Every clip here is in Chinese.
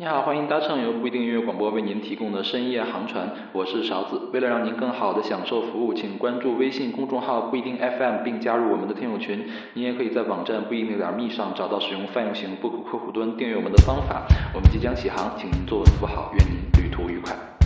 你好，欢迎搭乘由不一定音乐广播为您提供的深夜航船，我是勺子。为了让您更好的享受服务，请关注微信公众号不一定 FM，并加入我们的听友群。您也可以在网站不一定点 me 上找到使用泛用型播客客户端订阅我们的方法。我们即将起航，请您坐稳扶好，愿您旅途愉快。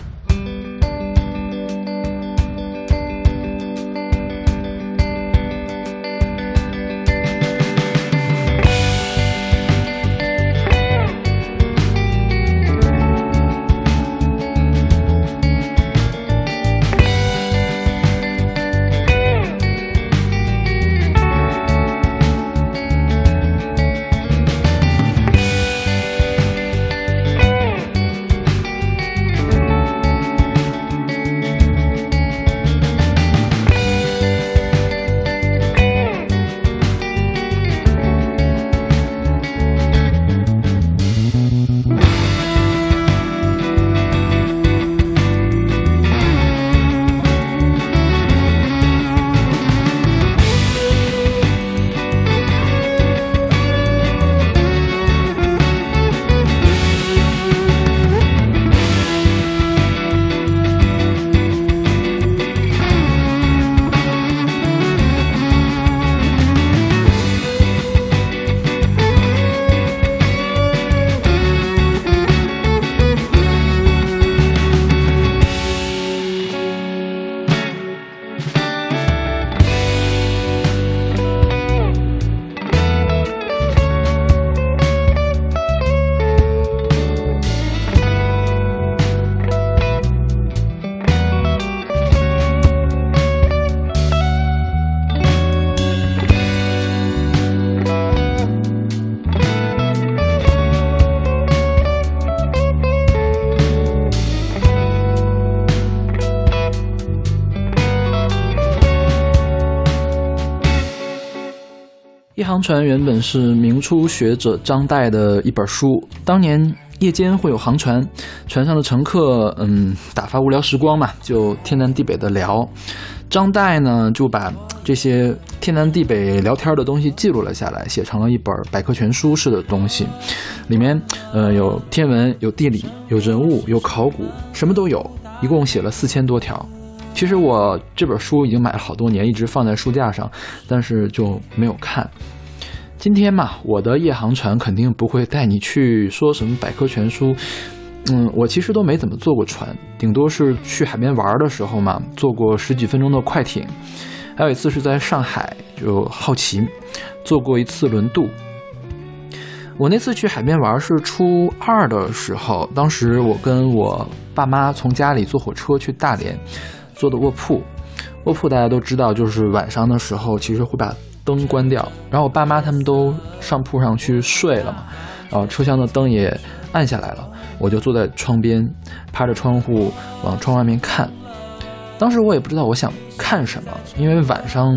船原本是明初学者张岱的一本书。当年夜间会有航船，船上的乘客，嗯，打发无聊时光嘛，就天南地北的聊。张岱呢，就把这些天南地北聊天的东西记录了下来，写成了一本百科全书式的东西。里面，呃，有天文，有地理，有人物，有考古，什么都有。一共写了四千多条。其实我这本书已经买了好多年，一直放在书架上，但是就没有看。今天嘛，我的夜航船肯定不会带你去说什么百科全书。嗯，我其实都没怎么坐过船，顶多是去海边玩的时候嘛，坐过十几分钟的快艇。还有一次是在上海，就好奇，坐过一次轮渡。我那次去海边玩是初二的时候，当时我跟我爸妈从家里坐火车去大连。坐的卧铺，卧铺大家都知道，就是晚上的时候其实会把灯关掉。然后我爸妈他们都上铺上去睡了嘛，然后车厢的灯也暗下来了，我就坐在窗边，趴着窗户往窗外面看。当时我也不知道我想看什么，因为晚上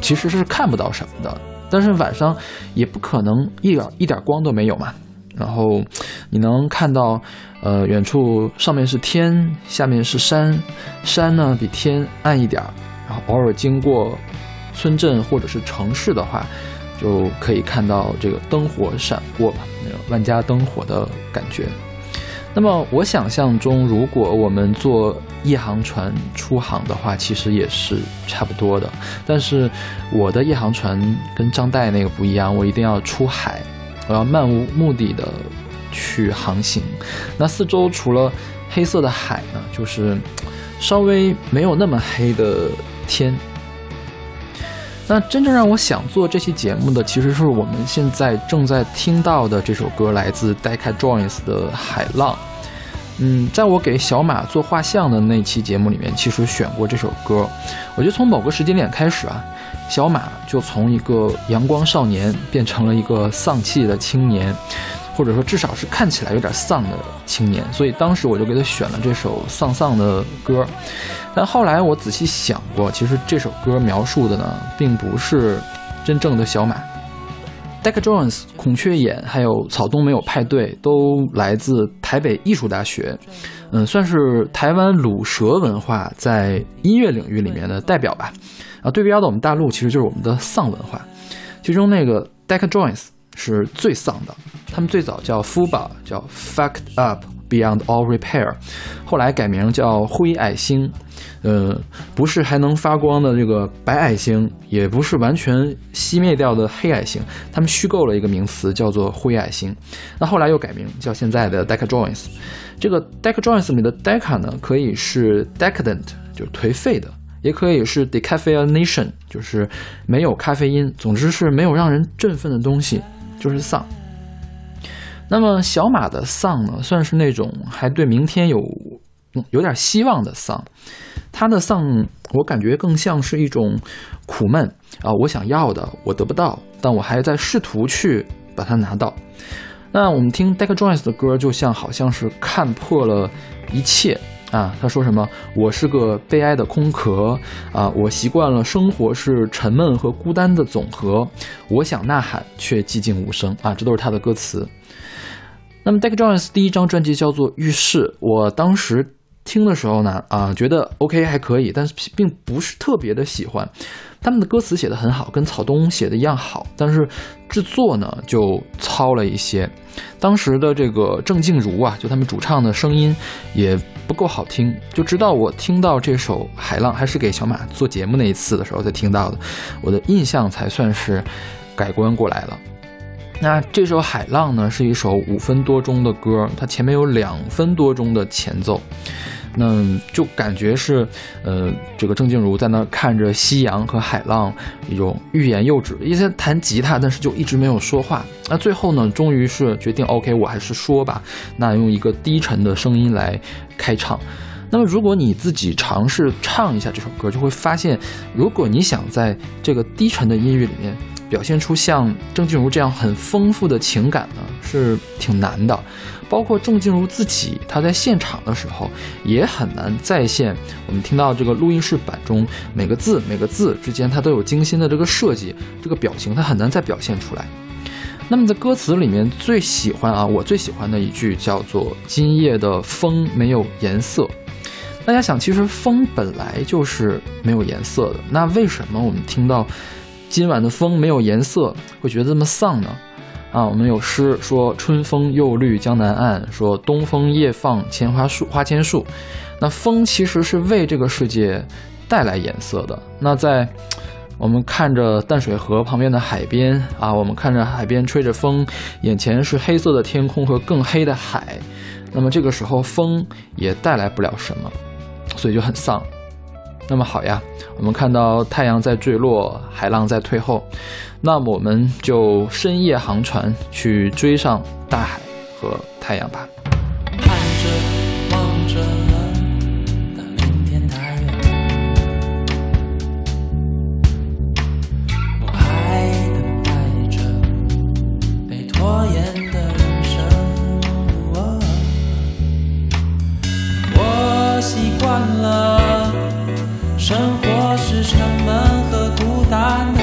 其实是看不到什么的，但是晚上也不可能一点一点光都没有嘛。然后你能看到。呃，远处上面是天，下面是山，山呢比天暗一点儿，然后偶尔经过村镇或者是城市的话，就可以看到这个灯火闪过吧，那种万家灯火的感觉。那么我想象中，如果我们坐夜航船出航的话，其实也是差不多的。但是我的夜航船跟张岱那个不一样，我一定要出海，我要漫无目的的。去航行，那四周除了黑色的海呢，就是稍微没有那么黑的天。那真正让我想做这期节目的，其实是我们现在正在听到的这首歌，来自 Decca Jones 的《海浪》。嗯，在我给小马做画像的那期节目里面，其实选过这首歌。我觉得从某个时间点开始啊，小马就从一个阳光少年变成了一个丧气的青年。或者说，至少是看起来有点丧的青年，所以当时我就给他选了这首丧丧的歌。但后来我仔细想过，其实这首歌描述的呢，并不是真正的小马。Decca Jones、孔雀眼还有草东没有派对，都来自台北艺术大学，嗯，算是台湾鲁蛇文化在音乐领域里面的代表吧。啊，对标的我们大陆其实就是我们的丧文化，其中那个 Decca Jones。是最丧的。他们最早叫 Fuba，叫 Fucked Up Beyond All Repair，后来改名叫灰矮星。呃，不是还能发光的这个白矮星，也不是完全熄灭掉的黑矮星，他们虚构了一个名词叫做灰矮星。那后来又改名叫现在的 Deca Joins。这个 Deca Joins 里的 Decca 呢，可以是 Decadent，就是颓废的，也可以是 Decaffeination，就是没有咖啡因。总之是没有让人振奋的东西，就是丧。那么小马的丧呢，算是那种还对明天有有点希望的丧。他的丧，我感觉更像是一种苦闷啊！我想要的我得不到，但我还在试图去把它拿到。那我们听 Deck Jones 的歌，就像好像是看破了一切啊！他说什么？我是个悲哀的空壳啊！我习惯了生活是沉闷和孤单的总和。我想呐喊，却寂静无声啊！这都是他的歌词。那么 d e c k Jones 第一张专辑叫做《浴室》，我当时。听的时候呢，啊，觉得 OK 还可以，但是并不是特别的喜欢。他们的歌词写的很好，跟草东写的一样好，但是制作呢就糙了一些。当时的这个郑静茹啊，就他们主唱的声音也不够好听。就直到我听到这首《海浪》，还是给小马做节目那一次的时候才听到的，我的印象才算是改观过来了。那这首《海浪》呢，是一首五分多钟的歌，它前面有两分多钟的前奏。那就感觉是，呃，这个郑静茹在那看着夕阳和海浪，一种欲言又止。一直弹吉他，但是就一直没有说话。那最后呢，终于是决定，OK，我还是说吧。那用一个低沉的声音来开唱。那么，如果你自己尝试唱一下这首歌，就会发现，如果你想在这个低沉的音乐里面表现出像郑静茹这样很丰富的情感呢，是挺难的。包括郑静茹自己，她在现场的时候也很难再现。我们听到这个录音室版中每个字每个字之间，它都有精心的这个设计，这个表情它很难再表现出来。那么在歌词里面最喜欢啊，我最喜欢的一句叫做“今夜的风没有颜色”。大家想，其实风本来就是没有颜色的，那为什么我们听到今晚的风没有颜色，会觉得这么丧呢？啊，我们有诗说“春风又绿江南岸”，说“东风夜放千花树花千树”。那风其实是为这个世界带来颜色的。那在我们看着淡水河旁边的海边啊，我们看着海边吹着风，眼前是黑色的天空和更黑的海。那么这个时候风也带来不了什么，所以就很丧。那么好呀，我们看到太阳在坠落，海浪在退后。那么我们就深夜航船去追上大海和太阳吧。看着望着，但明天太远。我还等待着被拖延是沉闷和孤单。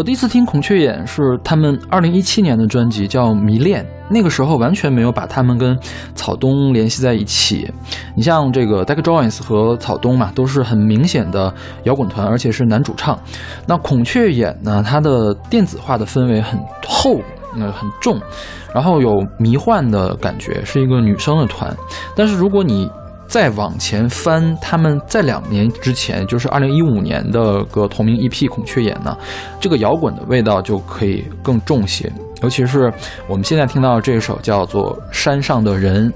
我第一次听孔雀眼是他们二零一七年的专辑，叫《迷恋》。那个时候完全没有把他们跟草东联系在一起。你像这个 Deck Jones 和草东嘛，都是很明显的摇滚团，而且是男主唱。那孔雀眼呢，它的电子化的氛围很厚，呃，很重，然后有迷幻的感觉，是一个女生的团。但是如果你再往前翻，他们在两年之前，就是二零一五年的个同名 EP《孔雀眼》呢，这个摇滚的味道就可以更重些，尤其是我们现在听到这首叫做《山上的人》。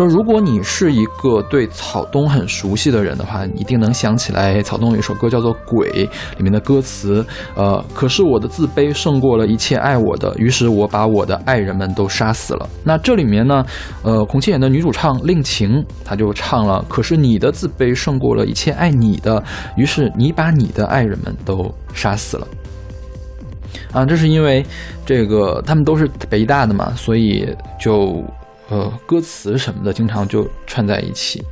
说，如果你是一个对草东很熟悉的人的话，一定能想起来草东有一首歌叫做《鬼》里面的歌词。呃，可是我的自卑胜过了一切爱我的，于是我把我的爱人们都杀死了。那这里面呢，呃，孔雀眼的女主唱令晴，她就唱了：可是你的自卑胜过了一切爱你的，于是你把你的爱人们都杀死了。啊，这是因为这个他们都是北大的嘛，所以就。呃，歌词什么的经常就串在一起。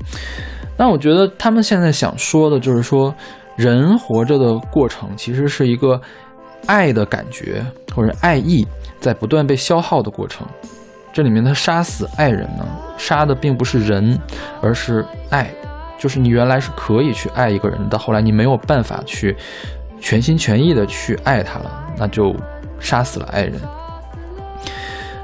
那我觉得他们现在想说的就是说，人活着的过程其实是一个爱的感觉或者爱意在不断被消耗的过程。这里面他杀死爱人呢，杀的并不是人，而是爱。就是你原来是可以去爱一个人到，后来你没有办法去全心全意的去爱他了，那就杀死了爱人。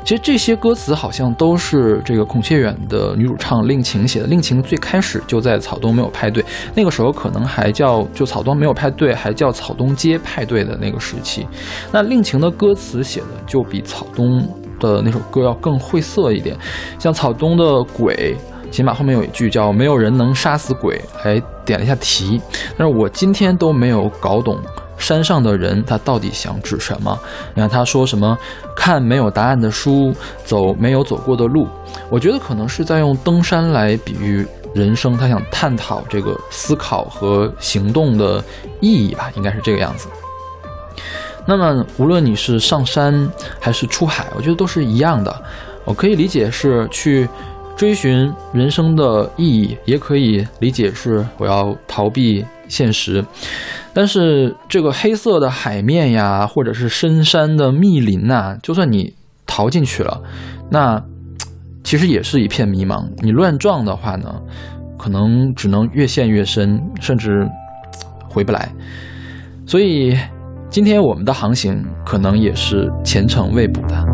其实这些歌词好像都是这个孔雀远的女主唱令晴写的。令晴最开始就在草东没有派对，那个时候可能还叫就草东没有派对，还叫草东街派对的那个时期。那令晴的歌词写的就比草东的那首歌要更晦涩一点。像草东的鬼，起码后面有一句叫“没有人能杀死鬼”，还点了一下题。但是我今天都没有搞懂。山上的人，他到底想指什么？你看他说什么？看没有答案的书，走没有走过的路。我觉得可能是在用登山来比喻人生，他想探讨这个思考和行动的意义吧，应该是这个样子。那么，无论你是上山还是出海，我觉得都是一样的。我可以理解是去追寻人生的意义，也可以理解是我要逃避现实。但是这个黑色的海面呀，或者是深山的密林呐，就算你逃进去了，那 其实也是一片迷茫。你乱撞的话呢，可能只能越陷越深，甚至 回不来。所以今天我们的航行可能也是前程未卜的。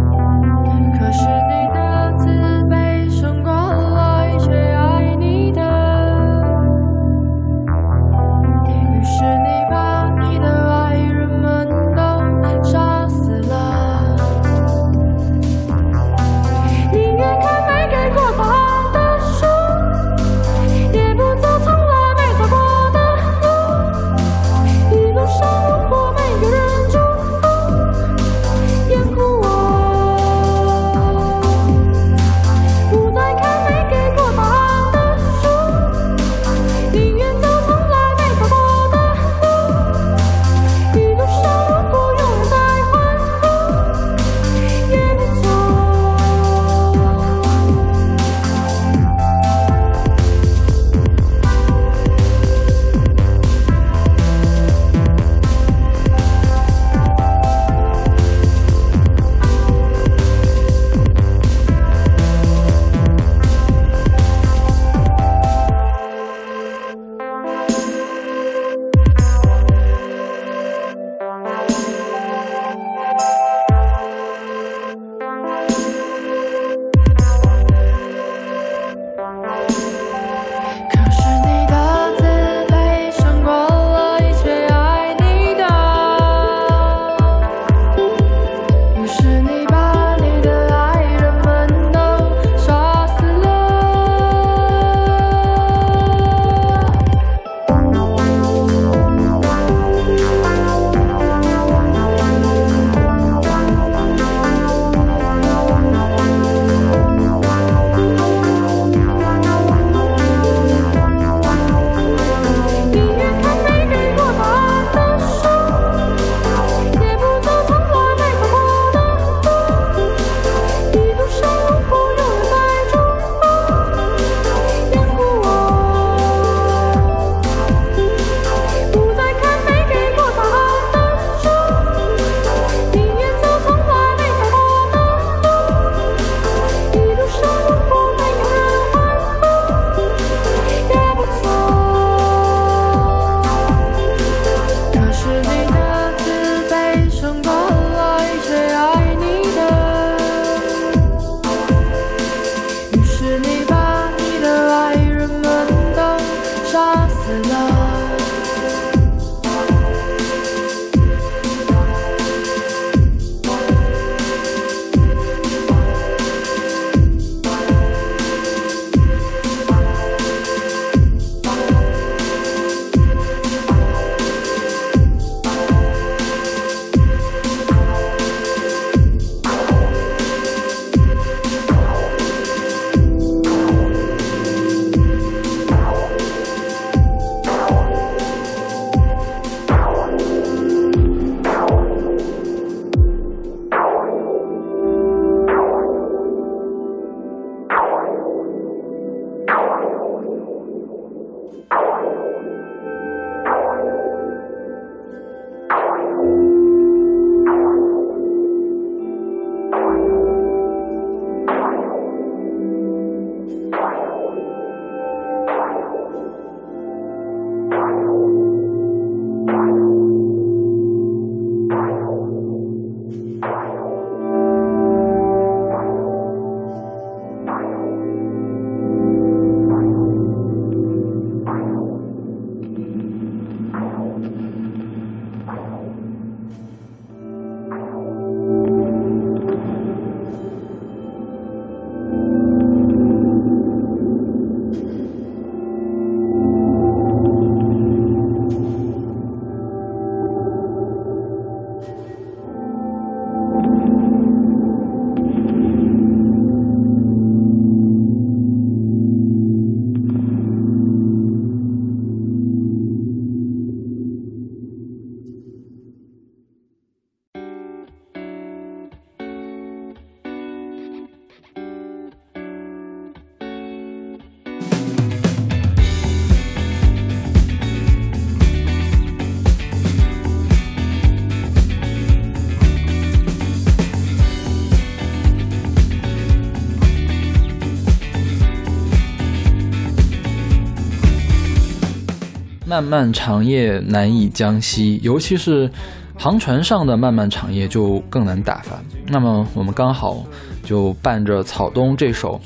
漫漫长夜难以将息，尤其是航船上的漫漫长夜就更难打发。那么我们刚好就伴着草东这首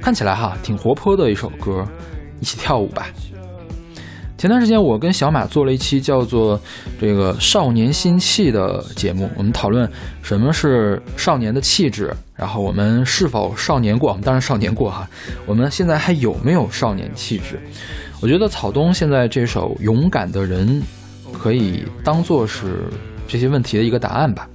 看起来哈挺活泼的一首歌，一起跳舞吧。前段时间我跟小马做了一期叫做“这个少年心气”的节目，我们讨论什么是少年的气质，然后我们是否少年过？我们当然少年过哈，我们现在还有没有少年气质？我觉得草东现在这首《勇敢的人》可以当做是这些问题的一个答案吧。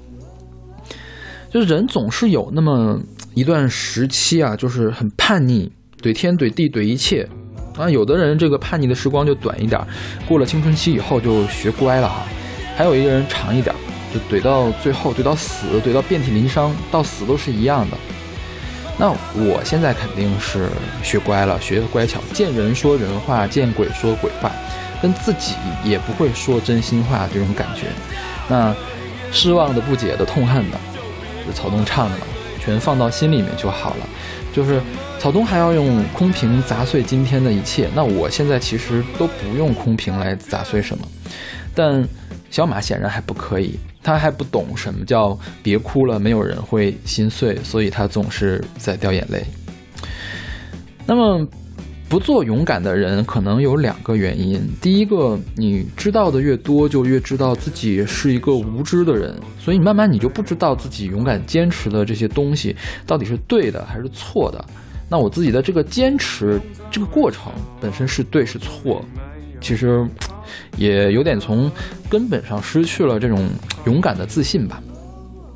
就是人总是有那么一段时期啊，就是很叛逆，怼天怼地怼一切。啊，有的人这个叛逆的时光就短一点，过了青春期以后就学乖了哈。还有一个人长一点，就怼到最后，怼到死，怼到遍体鳞伤，到死都是一样的。那我现在肯定是学乖了，学乖巧，见人说人话，见鬼说鬼话，跟自己也不会说真心话这种感觉。那失望的、不解的、痛恨的，就草东唱的，全放到心里面就好了。就是草东还要用空瓶砸碎今天的一切，那我现在其实都不用空瓶来砸碎什么，但小马显然还不可以，他还不懂什么叫别哭了，没有人会心碎，所以他总是在掉眼泪。那么。不做勇敢的人，可能有两个原因。第一个，你知道的越多，就越知道自己是一个无知的人，所以慢慢你就不知道自己勇敢坚持的这些东西到底是对的还是错的。那我自己的这个坚持这个过程本身是对是错，其实也有点从根本上失去了这种勇敢的自信吧。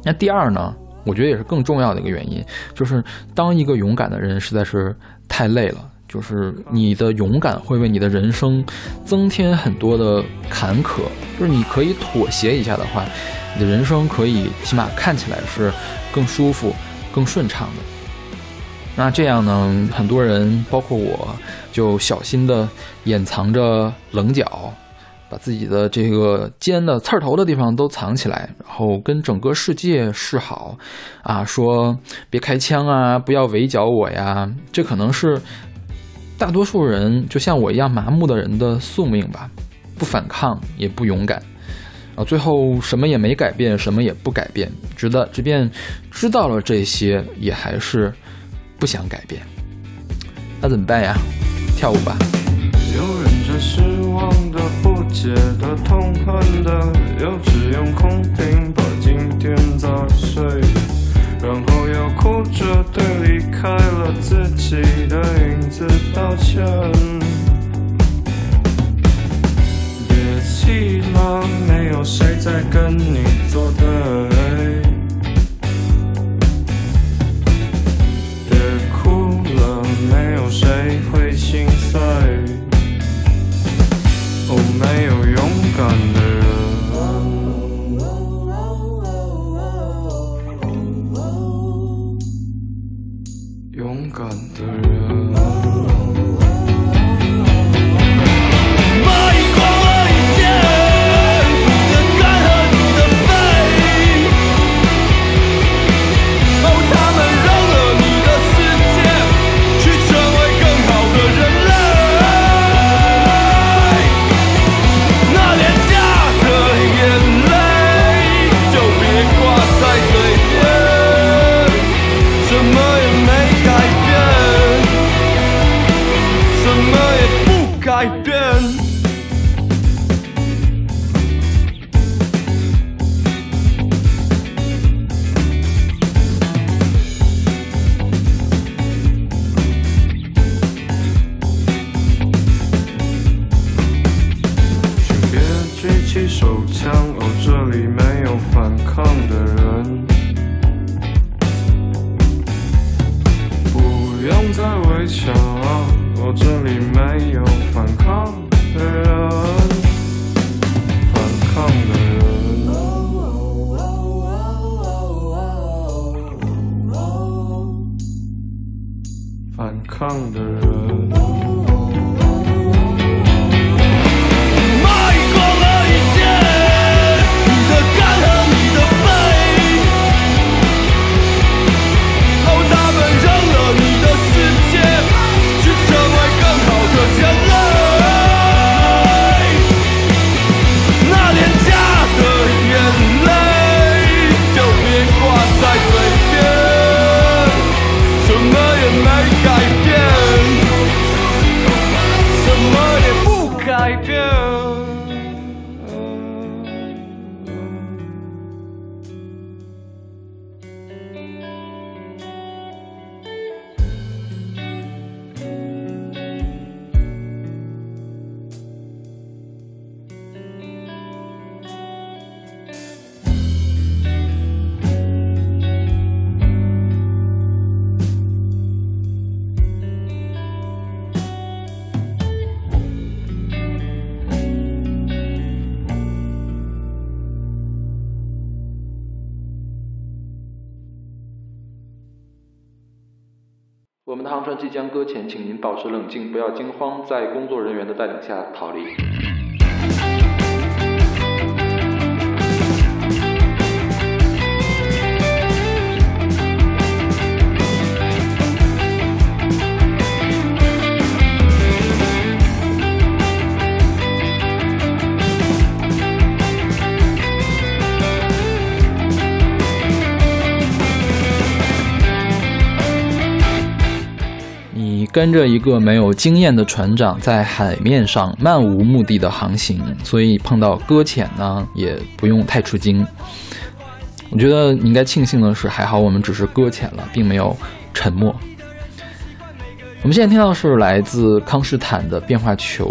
那第二呢，我觉得也是更重要的一个原因，就是当一个勇敢的人实在是太累了。就是你的勇敢会为你的人生增添很多的坎坷，就是你可以妥协一下的话，你的人生可以起码看起来是更舒服、更顺畅的。那这样呢，很多人包括我，就小心的掩藏着棱角，把自己的这个尖的刺头的地方都藏起来，然后跟整个世界示好，啊，说别开枪啊，不要围剿我呀，这可能是。大多数人就像我一样麻木的人的宿命吧，不反抗也不勇敢，啊，最后什么也没改变，什么也不改变，直到即便知道了这些，也还是不想改变。那怎么办呀？跳舞吧。有人着失望的、不解的、痛恨的，又只用空瓶把今天砸碎。然后又哭着对离开了自己的影子道歉。别气了，没有谁在跟你作对。别哭了，没有谁没有勇敢船即将搁浅，请您保持冷静，不要惊慌，在工作人员的带领下逃离。跟着一个没有经验的船长在海面上漫无目的的航行，所以碰到搁浅呢，也不用太吃惊。我觉得你应该庆幸的是，还好我们只是搁浅了，并没有沉没。我们现在听到的是来自康斯坦的《变化球》，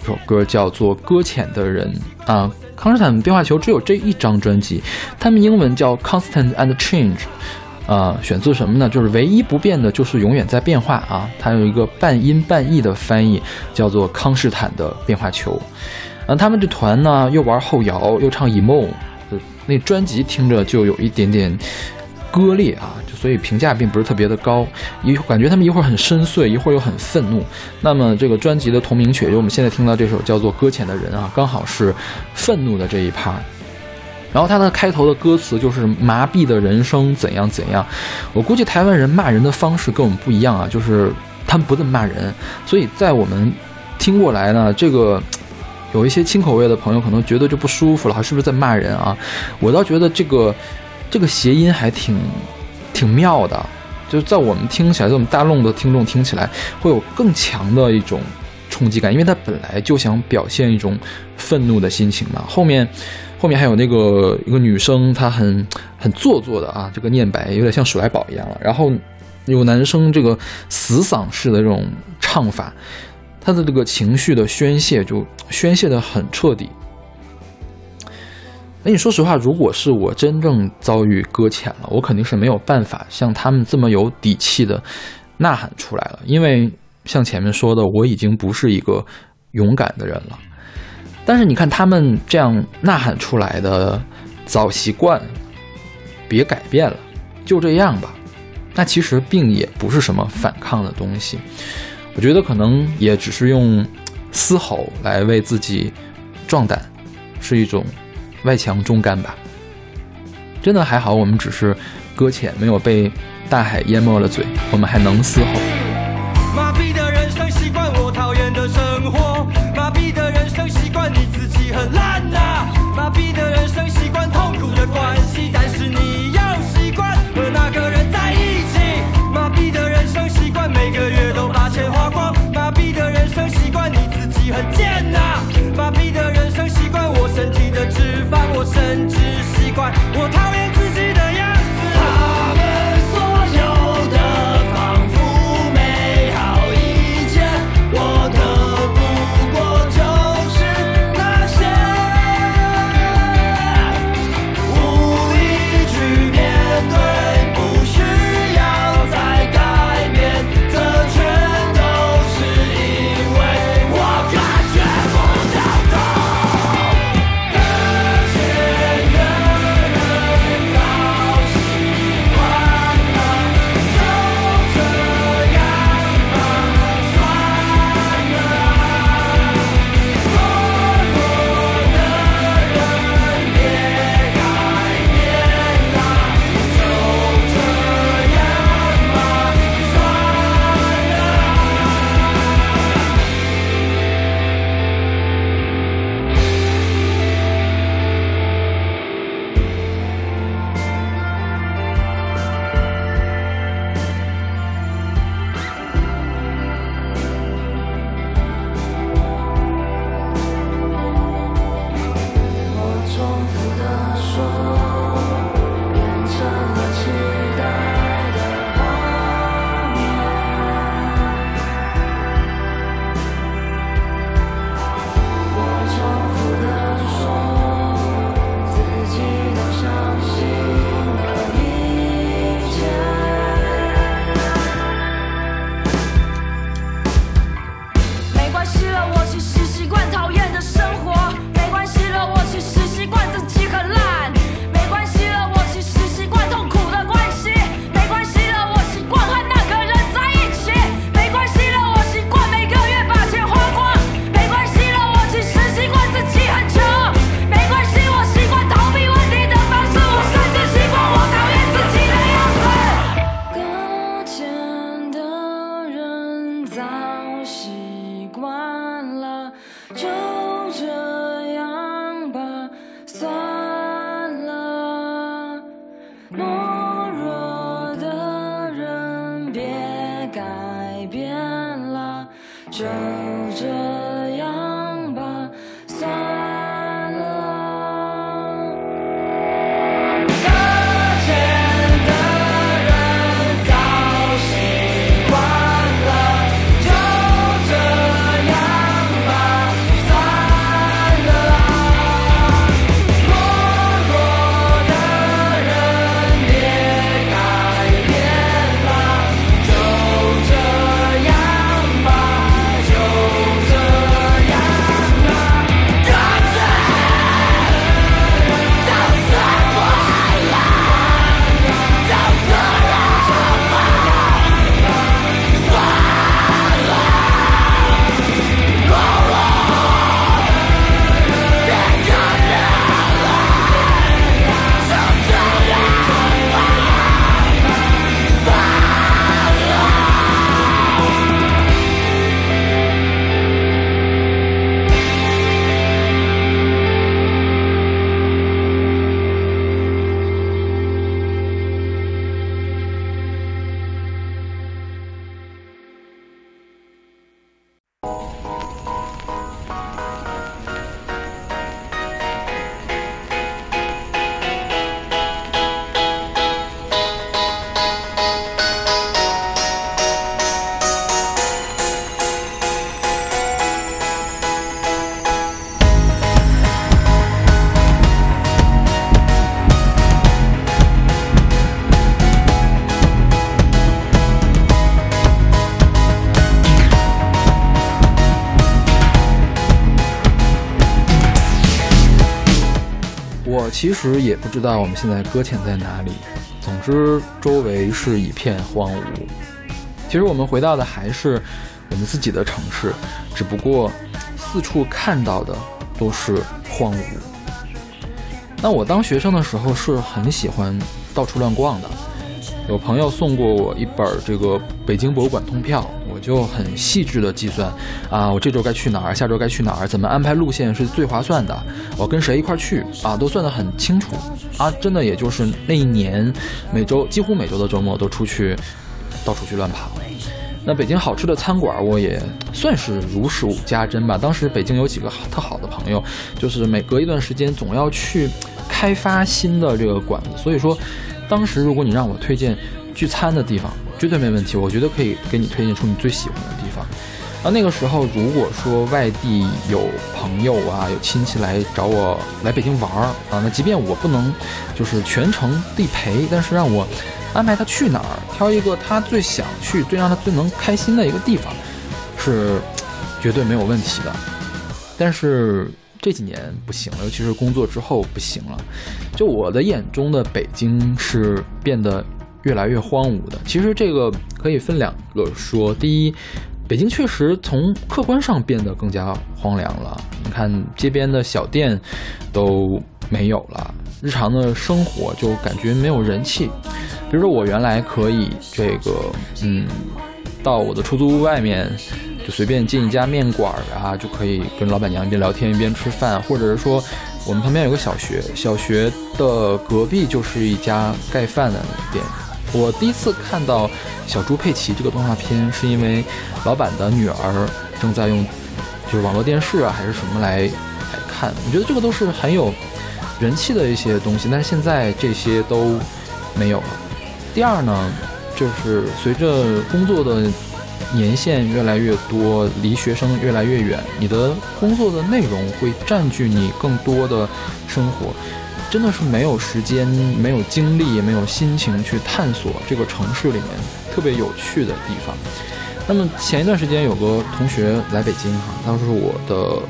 这首歌叫做《搁浅的人》啊。康斯坦《变化球》只有这一张专辑，他们英文叫 Constant and Change。啊、选自什么呢？就是唯一不变的，就是永远在变化啊。它有一个半音半意的翻译，叫做康士坦的变化球。啊，他们这团呢，又玩后摇，又唱 emo，那专辑听着就有一点点割裂啊，就所以评价并不是特别的高。一感觉他们一会儿很深邃，一会儿又很愤怒。那么这个专辑的同名曲，就我们现在听到这首叫做《搁浅的人》啊，刚好是愤怒的这一趴。然后它的开头的歌词就是“麻痹的人生怎样怎样”，我估计台湾人骂人的方式跟我们不一样啊，就是他们不这么骂人，所以在我们听过来呢，这个有一些轻口味的朋友可能觉得就不舒服了，是不是在骂人啊？我倒觉得这个这个谐音还挺挺妙的，就是在我们听起来，在我们大陆的听众听起来会有更强的一种冲击感，因为他本来就想表现一种愤怒的心情嘛，后面。后面还有那个一个女生，她很很做作的啊，这个念白有点像鼠来宝一样了。然后有男生这个死嗓式的这种唱法，他的这个情绪的宣泄就宣泄的很彻底。那你说实话，如果是我真正遭遇搁浅了，我肯定是没有办法像他们这么有底气的呐喊出来了，因为像前面说的，我已经不是一个勇敢的人了。但是你看他们这样呐喊出来的早习惯，别改变了，就这样吧。那其实并也不是什么反抗的东西，我觉得可能也只是用嘶吼来为自己壮胆，是一种外强中干吧。真的还好，我们只是搁浅，没有被大海淹没了嘴，我们还能嘶吼。懦弱的人别改变了，就这其实也不知道我们现在搁浅在哪里，总之周围是一片荒芜。其实我们回到的还是我们自己的城市，只不过四处看到的都是荒芜。那我当学生的时候是很喜欢到处乱逛的，有朋友送过我一本这个北京博物馆通票，就很细致的计算啊，我这周该去哪儿，下周该去哪儿，怎么安排路线是最划算的，我跟谁一块去啊，都算得很清楚啊，真的也就是那一年每周几乎每周的周末都出去到处去乱跑。那北京好吃的餐馆，我也算是如数家珍吧。当时北京有几个特好的朋友，就是每隔一段时间总要去开发新的这个馆子。所以说，当时如果你让我推荐聚餐的地方，绝对没问题。我觉得可以给你推荐出你最喜欢的地方。啊，那个时候如果说外地有朋友啊，有亲戚来找我来北京玩儿啊，那即便我不能就是全程地陪，但是让我安排他去哪儿，挑一个他最想去、最让他最能开心的一个地方，是绝对没有问题的。但是这几年不行了，尤其是工作之后不行了。就我的眼中的北京是变得越来越荒芜的。其实这个可以分两个说，第一。北京确实从客观上变得更加荒凉了。你看街边的小店都没有了，日常的生活就感觉没有人气。比如说我原来可以这个，嗯，到我的出租屋外面就随便进一家面馆啊，就可以跟老板娘一边聊天一边吃饭，或者是说我们旁边有个小学，小学的隔壁就是一家盖饭的店。我第一次看到小猪佩奇这个动画片，是因为老板的女儿正在用就是网络电视啊还是什么来来看。我觉得这个都是很有人气的一些东西，但是现在这些都没有了。第二呢，就是随着工作的年限越来越多，离学生越来越远，你的工作的内容会占据你更多的生活。真的是没有时间、没有精力、也没有心情去探索这个城市里面特别有趣的地方。那么前一段时间有个同学来北京哈，他是我的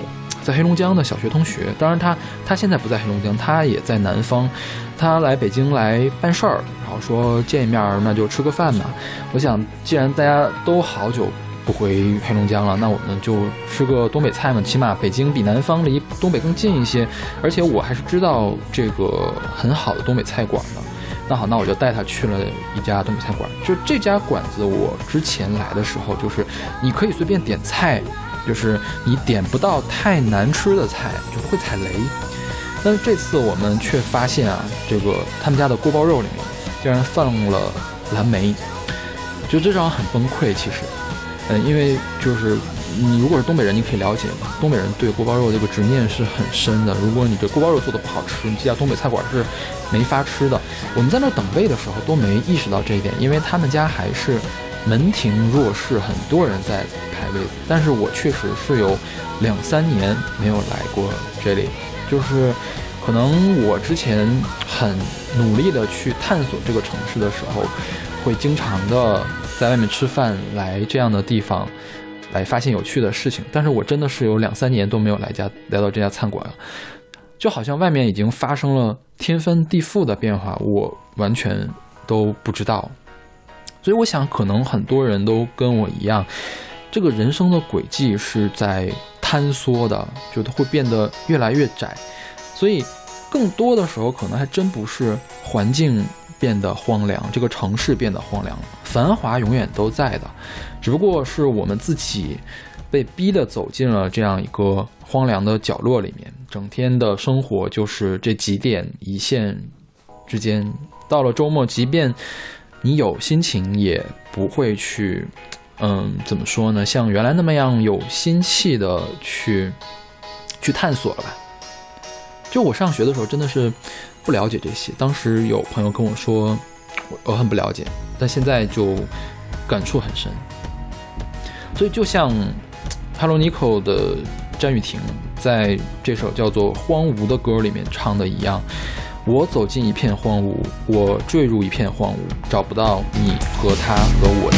在黑龙江的小学同学，当然他他现在不在黑龙江，他也在南方。他来北京来办事儿，然后说见一面那就吃个饭吧。我想既然大家都好久。不回黑龙江了，那我们就吃个东北菜嘛。起码北京比南方离东北更近一些，而且我还是知道这个很好的东北菜馆的。那好，那我就带他去了一家东北菜馆。就这家馆子，我之前来的时候，就是你可以随便点菜，就是你点不到太难吃的菜，就不会踩雷。但是这次我们却发现啊，这个他们家的锅包肉里面竟然放了蓝莓，就这让我很崩溃。其实，嗯，因为就是你如果是东北人，你可以了解嘛，东北人对锅包肉这个执念是很深的。如果你这锅包肉做的不好吃，你这家东北菜馆是没法吃的。我们在那等位的时候都没意识到这一点，因为他们家还是门庭若市，很多人在排位。但是我确实是有两三年没有来过这里。就是可能我之前很努力的去探索这个城市的时候，会经常的在外面吃饭，来这样的地方，来发现有趣的事情。但是我真的是有两三年都没有来家来到这家餐馆了，就好像外面已经发生了天翻地覆的变化，我完全都不知道。所以我想，可能很多人都跟我一样，这个人生的轨迹是在。坍缩的，就它会变得越来越窄，所以更多的时候可能还真不是环境变得荒凉，这个城市变得荒凉。繁华永远都在的，只不过是我们自己被逼的走进了这样一个荒凉的角落里面，整天的生活就是这几点一线之间。到了周末，即便你有心情，也不会去。嗯，怎么说呢？像原来那么样有心气的去去探索了吧？就我上学的时候真的是不了解这些，当时有朋友跟我说，我很不了解，但现在就感触很深。所以就像 Hello Nico 的詹雨婷在这首叫做《荒芜》的歌里面唱的一样，我走进一片荒芜，我坠入一片荒芜，找不到你和他和我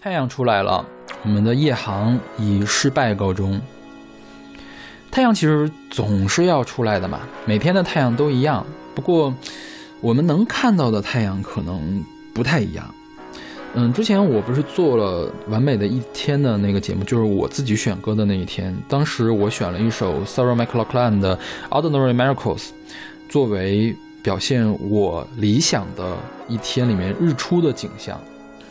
太阳出来了，我们的夜航以失败告终。太阳其实总是要出来的嘛，每天的太阳都一样，不过我们能看到的太阳可能不太一样。嗯，之前我不是做了完美的一天的那个节目，就是我自己选歌的那一天。当时我选了一首 Sarah McLachlan 的《Ordinary Miracles》，作为表现我理想的一天里面日出的景象。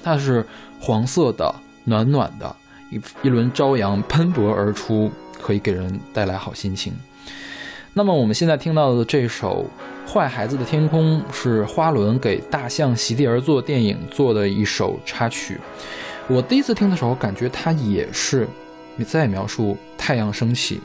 它是黄色的、暖暖的，一一轮朝阳喷薄而出，可以给人带来好心情。那么我们现在听到的这首《坏孩子的天空》是花轮给《大象席地而坐》电影做的一首插曲。我第一次听的时候，感觉它也是你在描述太阳升起。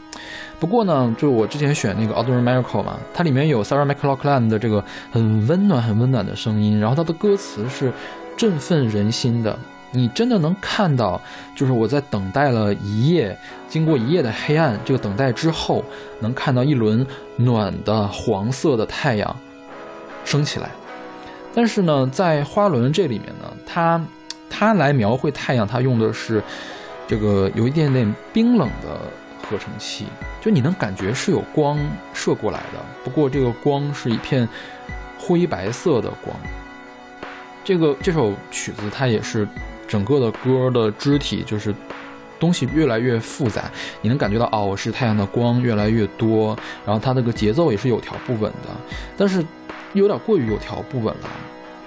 不过呢，就我之前选那个《Ordinary Miracle》嘛，它里面有 Sarah McLachlan 的这个很温暖、很温暖的声音，然后它的歌词是振奋人心的。你真的能看到，就是我在等待了一夜，经过一夜的黑暗，这个等待之后，能看到一轮暖的黄色的太阳升起来。但是呢，在花轮这里面呢，它它来描绘太阳，它用的是这个有一点点冰冷的合成器，就你能感觉是有光射过来的，不过这个光是一片灰白色的光。这个这首曲子它也是。整个的歌的肢体就是东西越来越复杂，你能感觉到哦，是太阳的光越来越多，然后它那个节奏也是有条不紊的，但是有点过于有条不紊了，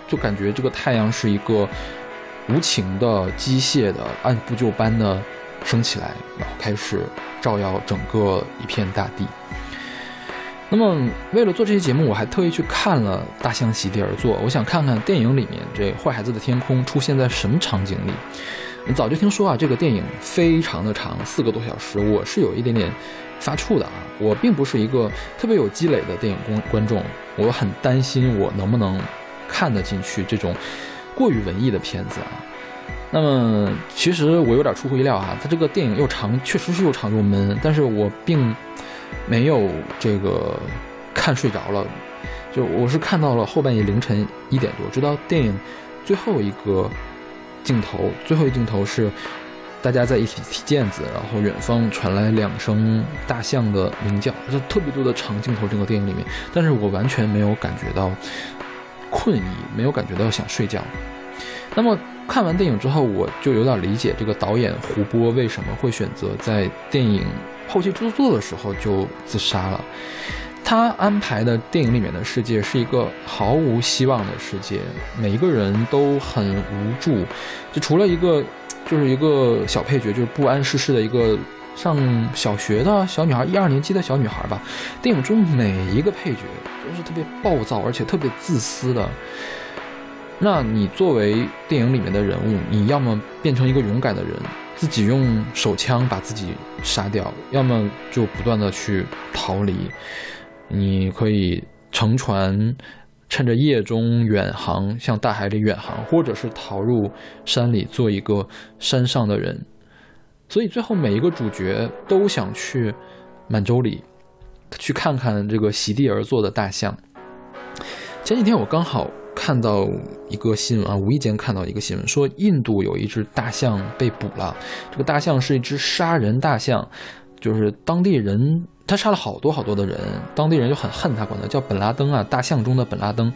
就感觉这个太阳是一个无情的、机械的、按部就班的升起来，然后开始照耀整个一片大地。那么，为了做这期节目，我还特意去看了《大象席地而坐》，我想看看电影里面这坏孩子的天空出现在什么场景里。我早就听说啊，这个电影非常的长，四个多小时，我是有一点点发怵的啊。我并不是一个特别有积累的电影观观众，我很担心我能不能看得进去这种过于文艺的片子啊。那么，其实我有点出乎意料啊，它这个电影又长，确实是又长又闷，但是我并。没有这个看睡着了，就我是看到了后半夜凌晨一点多，直到电影最后一个镜头，最后一镜头是大家在一起踢毽子，然后远方传来两声大象的鸣叫，就特别多的长镜头，整个电影里面，但是我完全没有感觉到困意，没有感觉到想睡觉。那么看完电影之后，我就有点理解这个导演胡波为什么会选择在电影。后期制作的时候就自杀了。他安排的电影里面的世界是一个毫无希望的世界，每一个人都很无助，就除了一个，就是一个小配角，就是不谙世事的一个上小学的小女孩，一二年级的小女孩吧。电影中每一个配角都是特别暴躁，而且特别自私的。那你作为电影里面的人物，你要么变成一个勇敢的人。自己用手枪把自己杀掉，要么就不断的去逃离。你可以乘船，趁着夜中远航，向大海里远航，或者是逃入山里，做一个山上的人。所以最后每一个主角都想去满洲里，去看看这个席地而坐的大象。前几天我刚好。看到一个新闻啊，无意间看到一个新闻，说印度有一只大象被捕了。这个大象是一只杀人大象，就是当地人他杀了好多好多的人，当地人就很恨他，管他叫本拉登啊，大象中的本拉登。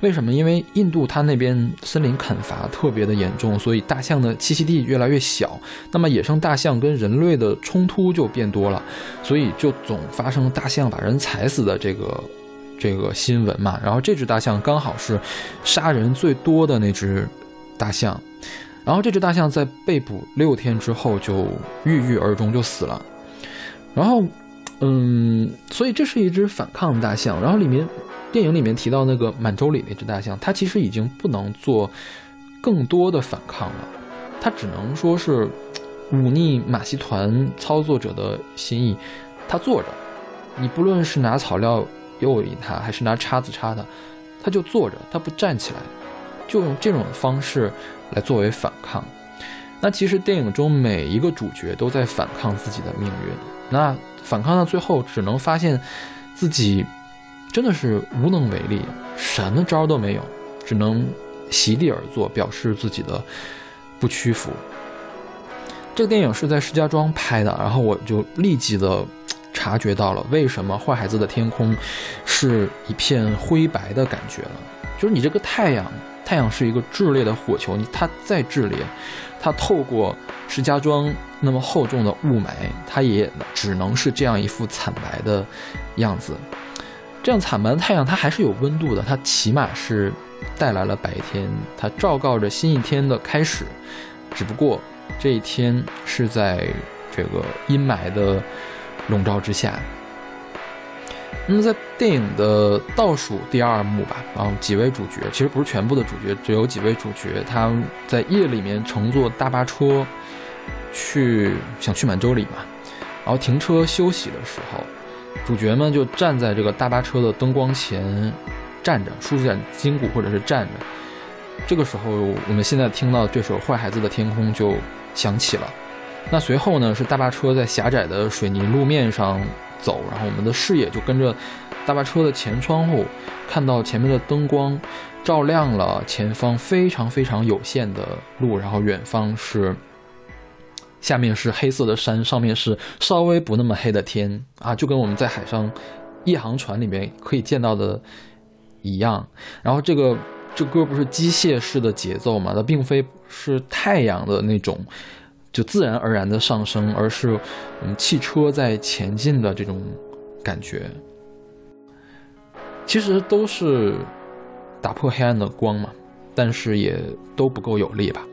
为什么？因为印度它那边森林砍伐特别的严重，所以大象的栖息地越来越小，那么野生大象跟人类的冲突就变多了，所以就总发生大象把人踩死的这个。这个新闻嘛，然后这只大象刚好是杀人最多的那只大象，然后这只大象在被捕六天之后就郁郁而终，就死了。然后，嗯，所以这是一只反抗大象。然后里面电影里面提到那个满洲里那只大象，它其实已经不能做更多的反抗了，它只能说是忤逆马戏团操作者的心意，它坐着，你不论是拿草料。诱引他，还是拿叉子插他，他就坐着，他不站起来，就用这种方式来作为反抗。那其实电影中每一个主角都在反抗自己的命运，那反抗到最后，只能发现自己真的是无能为力，什么招都没有，只能席地而坐，表示自己的不屈服。这个电影是在石家庄拍的，然后我就立即的察觉到了为什么坏孩子的天空是一片灰白的感觉了。就是你这个太阳，太阳是一个炽烈的火球，你它再炽烈，它透过石家庄那么厚重的雾霾，它也只能是这样一副惨白的样子。这样惨白的太阳，它还是有温度的，它起码是带来了白天，它昭告着新一天的开始。只不过这一天是在这个阴霾的笼罩之下。那么在电影的倒数第二幕吧，啊几位主角，其实不是全部的主角，只有几位主角，他在夜里面乘坐大巴车去想去满洲里嘛，然后停车休息的时候，主角们就站在这个大巴车的灯光前站着，舒展筋骨或者是站着。这个时候，我们现在听到这首《坏孩子的天空》就响起了。那随后呢，是大巴车在狭窄的水泥路面上走，然后我们的视野就跟着大巴车的前窗户，看到前面的灯光照亮了前方非常非常有限的路，然后远方是下面是黑色的山，上面是稍微不那么黑的天啊，就跟我们在海上夜航船里面可以见到的一样。然后这个。这歌不是机械式的节奏嘛？它并非是太阳的那种就自然而然的上升，而是嗯汽车在前进的这种感觉。其实都是打破黑暗的光嘛，但是也都不够有力吧。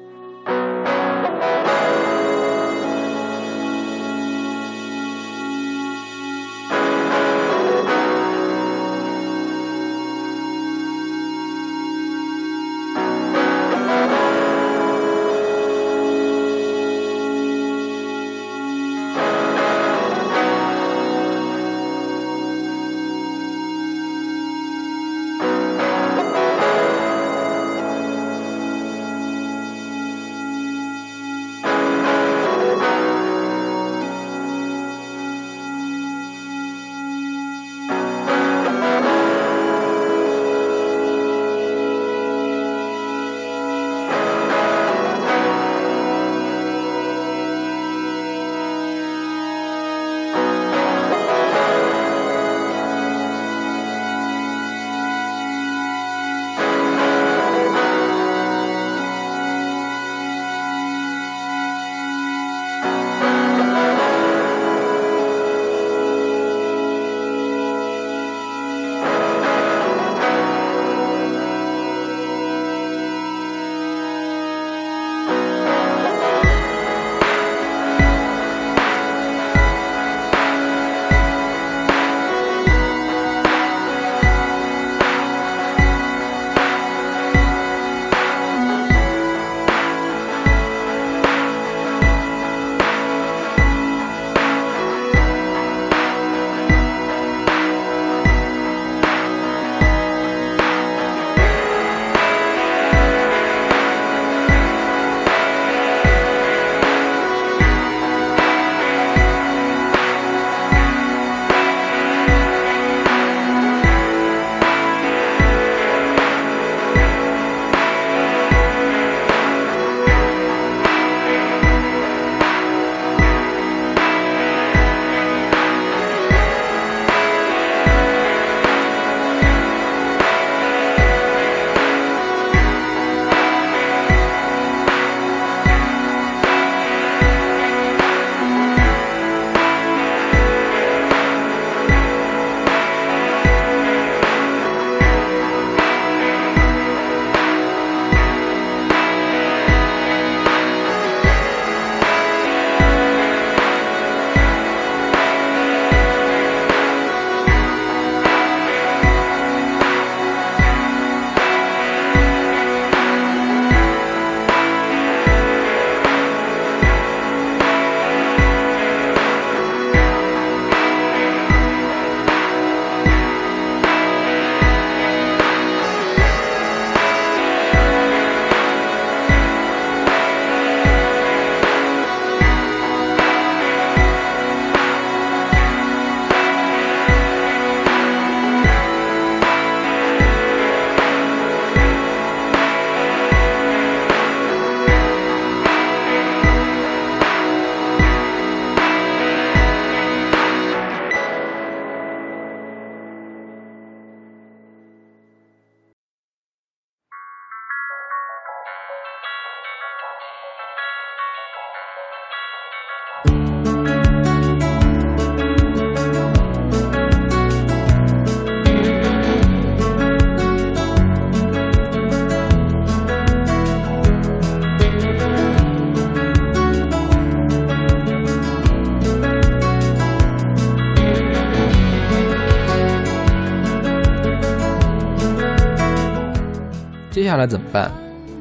下来怎么办？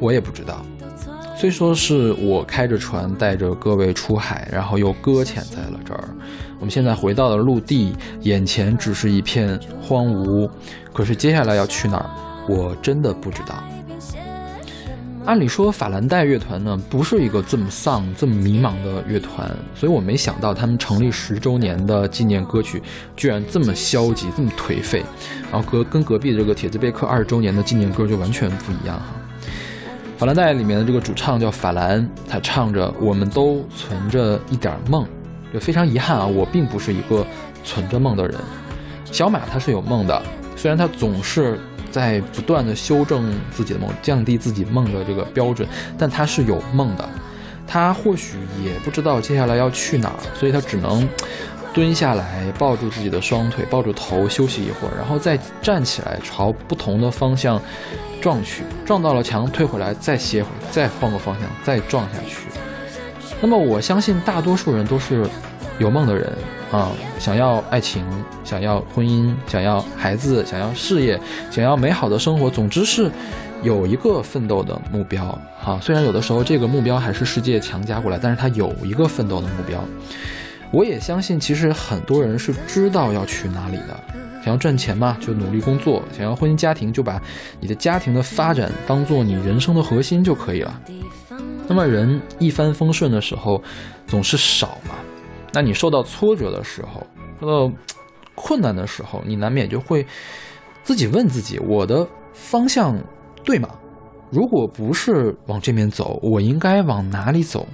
我也不知道。虽说是我开着船带着各位出海，然后又搁浅在了这儿。我们现在回到了陆地，眼前只是一片荒芜。可是接下来要去哪儿，我真的不知道。按理说，法兰黛乐团呢不是一个这么丧、这么迷茫的乐团，所以我没想到他们成立十周年的纪念歌曲居然这么消极、这么颓废。然后隔跟隔壁的这个铁兹贝克二十周年的纪念歌就完全不一样哈。法兰黛里面的这个主唱叫法兰，他唱着“我们都存着一点梦”，就非常遗憾啊，我并不是一个存着梦的人。小马他是有梦的，虽然他总是。在不断的修正自己的梦，降低自己梦的这个标准，但他是有梦的，他或许也不知道接下来要去哪儿，所以他只能蹲下来，抱住自己的双腿，抱住头休息一会儿，然后再站起来，朝不同的方向撞去，撞到了墙，退回来，再歇会儿，再换个方向，再撞下去。那么我相信大多数人都是有梦的人。啊，想要爱情，想要婚姻，想要孩子，想要事业，想要美好的生活，总之是有一个奋斗的目标。啊，虽然有的时候这个目标还是世界强加过来，但是他有一个奋斗的目标。我也相信，其实很多人是知道要去哪里的。想要赚钱嘛，就努力工作；想要婚姻家庭，就把你的家庭的发展当做你人生的核心就可以了。那么人一帆风顺的时候，总是少嘛。那你受到挫折的时候，受到困难的时候，你难免就会自己问自己：我的方向对吗？如果不是往这边走，我应该往哪里走？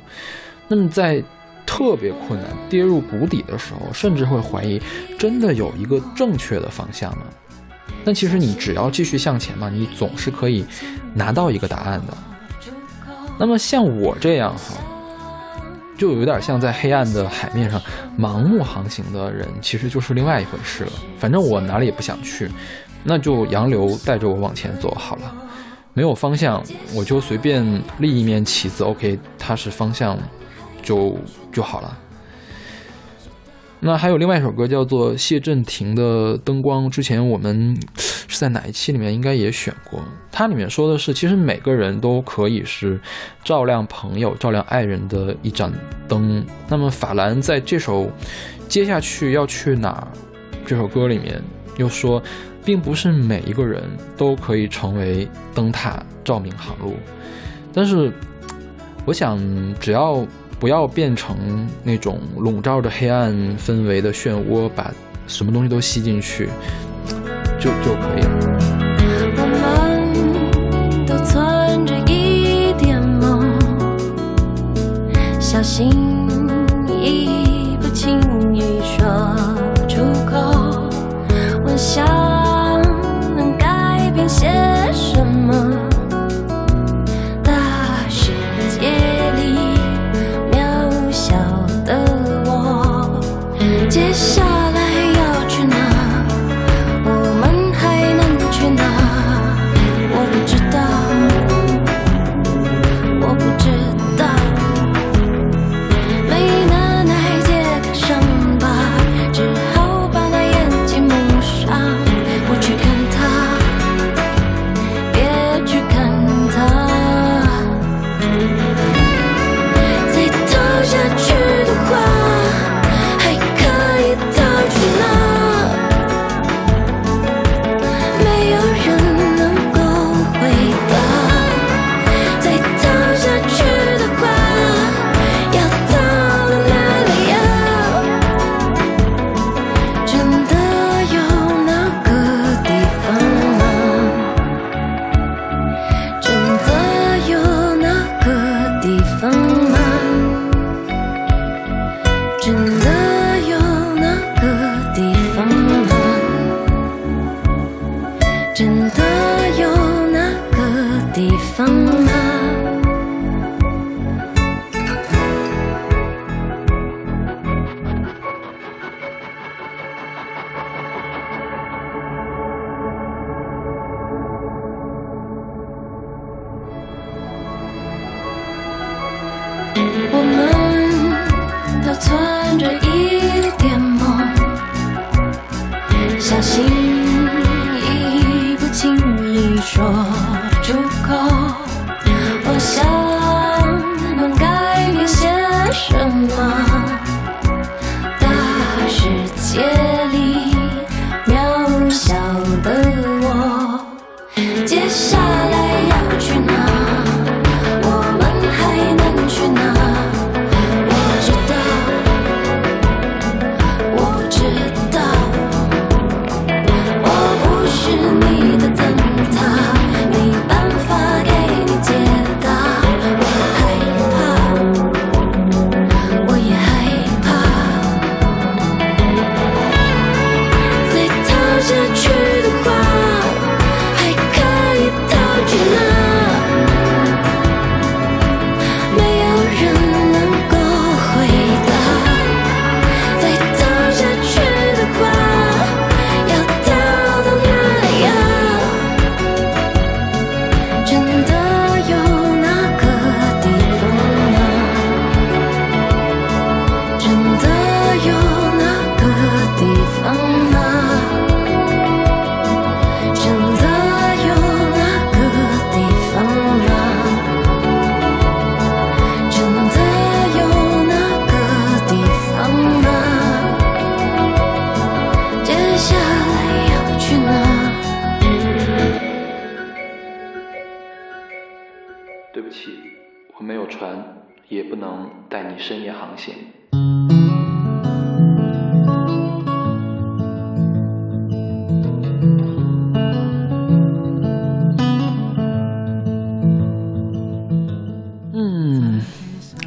那么在特别困难、跌入谷底的时候，甚至会怀疑：真的有一个正确的方向吗？那其实你只要继续向前嘛，你总是可以拿到一个答案的。那么像我这样哈。就有点像在黑暗的海面上盲目航行的人，其实就是另外一回事了。反正我哪里也不想去，那就洋流带着我往前走好了。没有方向，我就随便立一面旗子，OK，它是方向，就就好了。那还有另外一首歌叫做谢震廷的《灯光》，之前我们是在哪一期里面应该也选过。它里面说的是，其实每个人都可以是照亮朋友、照亮爱人的一盏灯。那么法兰在这首接下去要去哪这首歌里面又说，并不是每一个人都可以成为灯塔照明航路，但是我想只要。不要变成那种笼罩着黑暗氛围的漩涡，把什么东西都吸进去，就就可以了。我们都存着一点梦，小心小心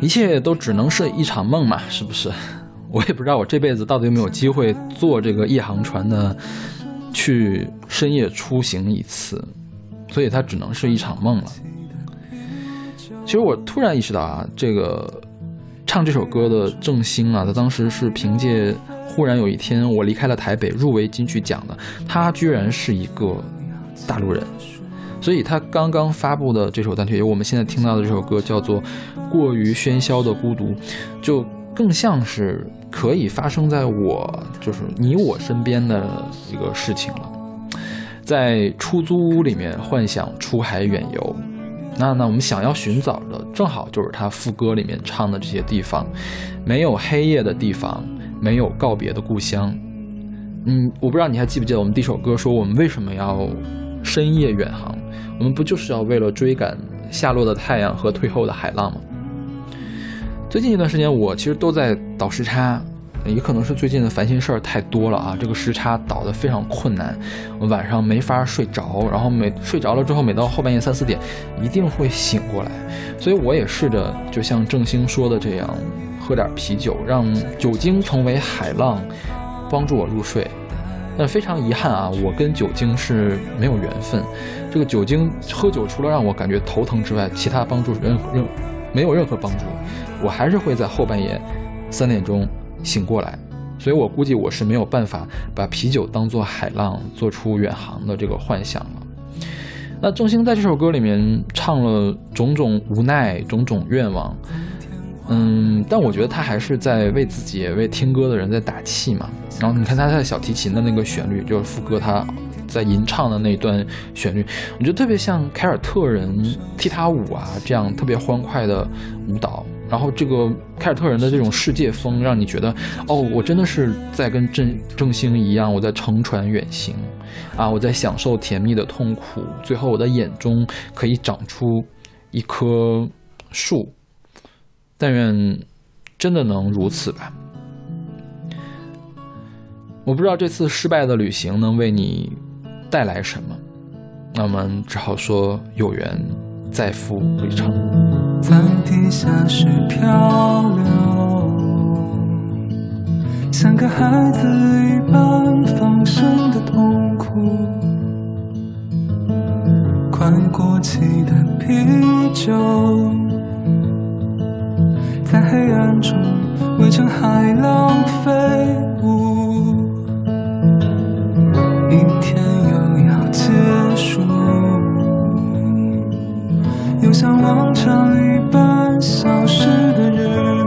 一切都只能是一场梦嘛，是不是？我也不知道我这辈子到底有没有机会坐这个夜航船的，去深夜出行一次，所以它只能是一场梦了。其实我突然意识到啊，这个唱这首歌的郑兴啊，他当时是凭借《忽然有一天我离开了台北》入围金曲奖的，他居然是一个大陆人，所以他刚刚发布的这首单曲，有我们现在听到的这首歌叫做《过于喧嚣的孤独》，就更像是可以发生在我就是你我身边的一个事情了，在出租屋里面幻想出海远游。那那我们想要寻找的，正好就是他副歌里面唱的这些地方，没有黑夜的地方，没有告别的故乡。嗯，我不知道你还记不记得我们第一首歌说我们为什么要深夜远航？我们不就是要为了追赶下落的太阳和退后的海浪吗？最近一段时间，我其实都在倒时差，也可能是最近的烦心事儿太多了啊，这个时差倒得非常困难，我晚上没法睡着，然后每睡着了之后，每到后半夜三四点，一定会醒过来，所以我也试着就像郑兴说的这样，喝点啤酒，让酒精成为海浪，帮助我入睡。但非常遗憾啊，我跟酒精是没有缘分。这个酒精喝酒除了让我感觉头疼之外，其他帮助任任没有任何帮助，我还是会在后半夜三点钟醒过来。所以我估计我是没有办法把啤酒当做海浪，做出远航的这个幻想了。那郑兴在这首歌里面唱了种种无奈，种种愿望。嗯，但我觉得他还是在为自己、为听歌的人在打气嘛。然后你看他在小提琴的那个旋律，就是副歌他在吟唱的那段旋律，我觉得特别像凯尔特人踢踏舞啊这样特别欢快的舞蹈。然后这个凯尔特人的这种世界风，让你觉得哦，我真的是在跟郑郑兴一样，我在乘船远行啊，我在享受甜蜜的痛苦，最后我的眼中可以长出一棵树。但愿真的能如此吧。我不知道这次失败的旅行能为你带来什么，那我们只好说有缘再赴旅程。在地下室漂流，像个孩子一般放声的痛哭。快过期的啤酒，在黑暗中围成海浪飞舞。一天又要结束。又像往常一般消失的人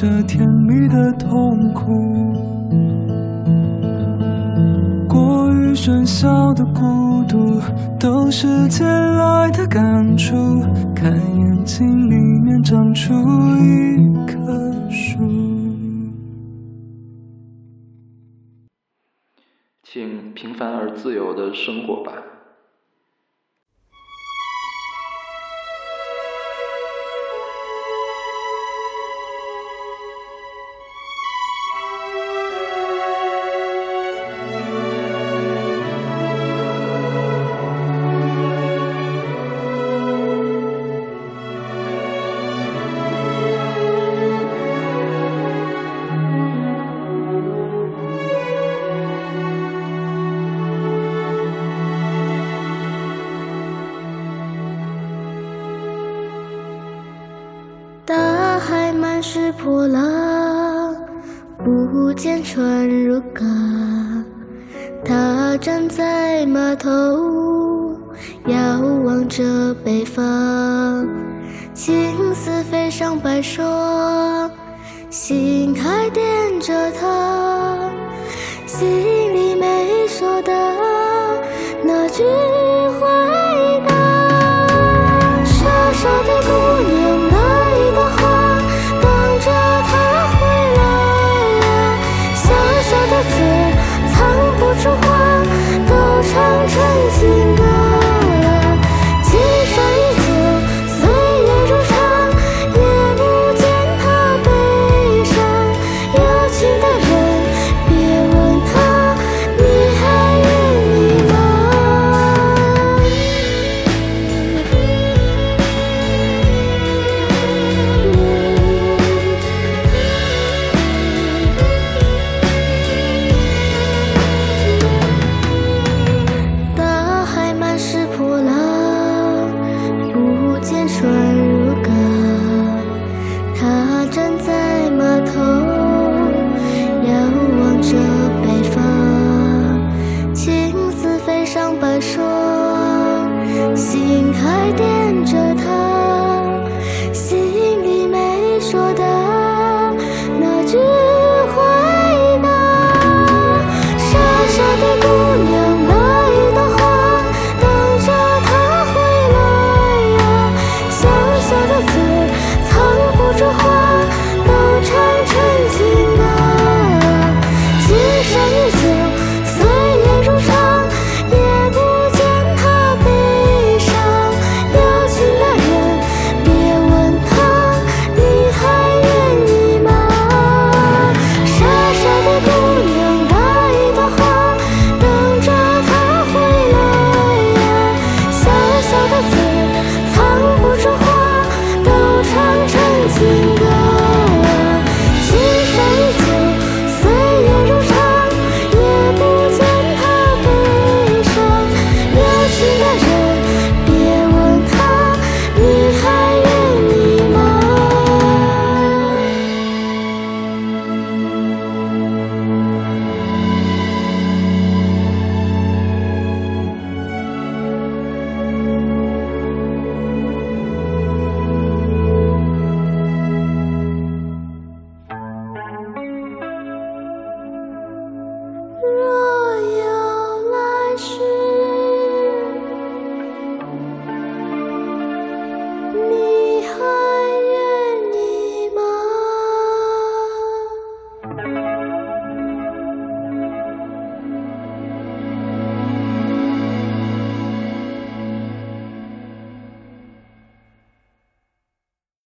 这甜蜜的痛苦。过于喧嚣的孤独，都是借来的感触。看眼睛里面长出一棵树。请平凡而自由的生活吧。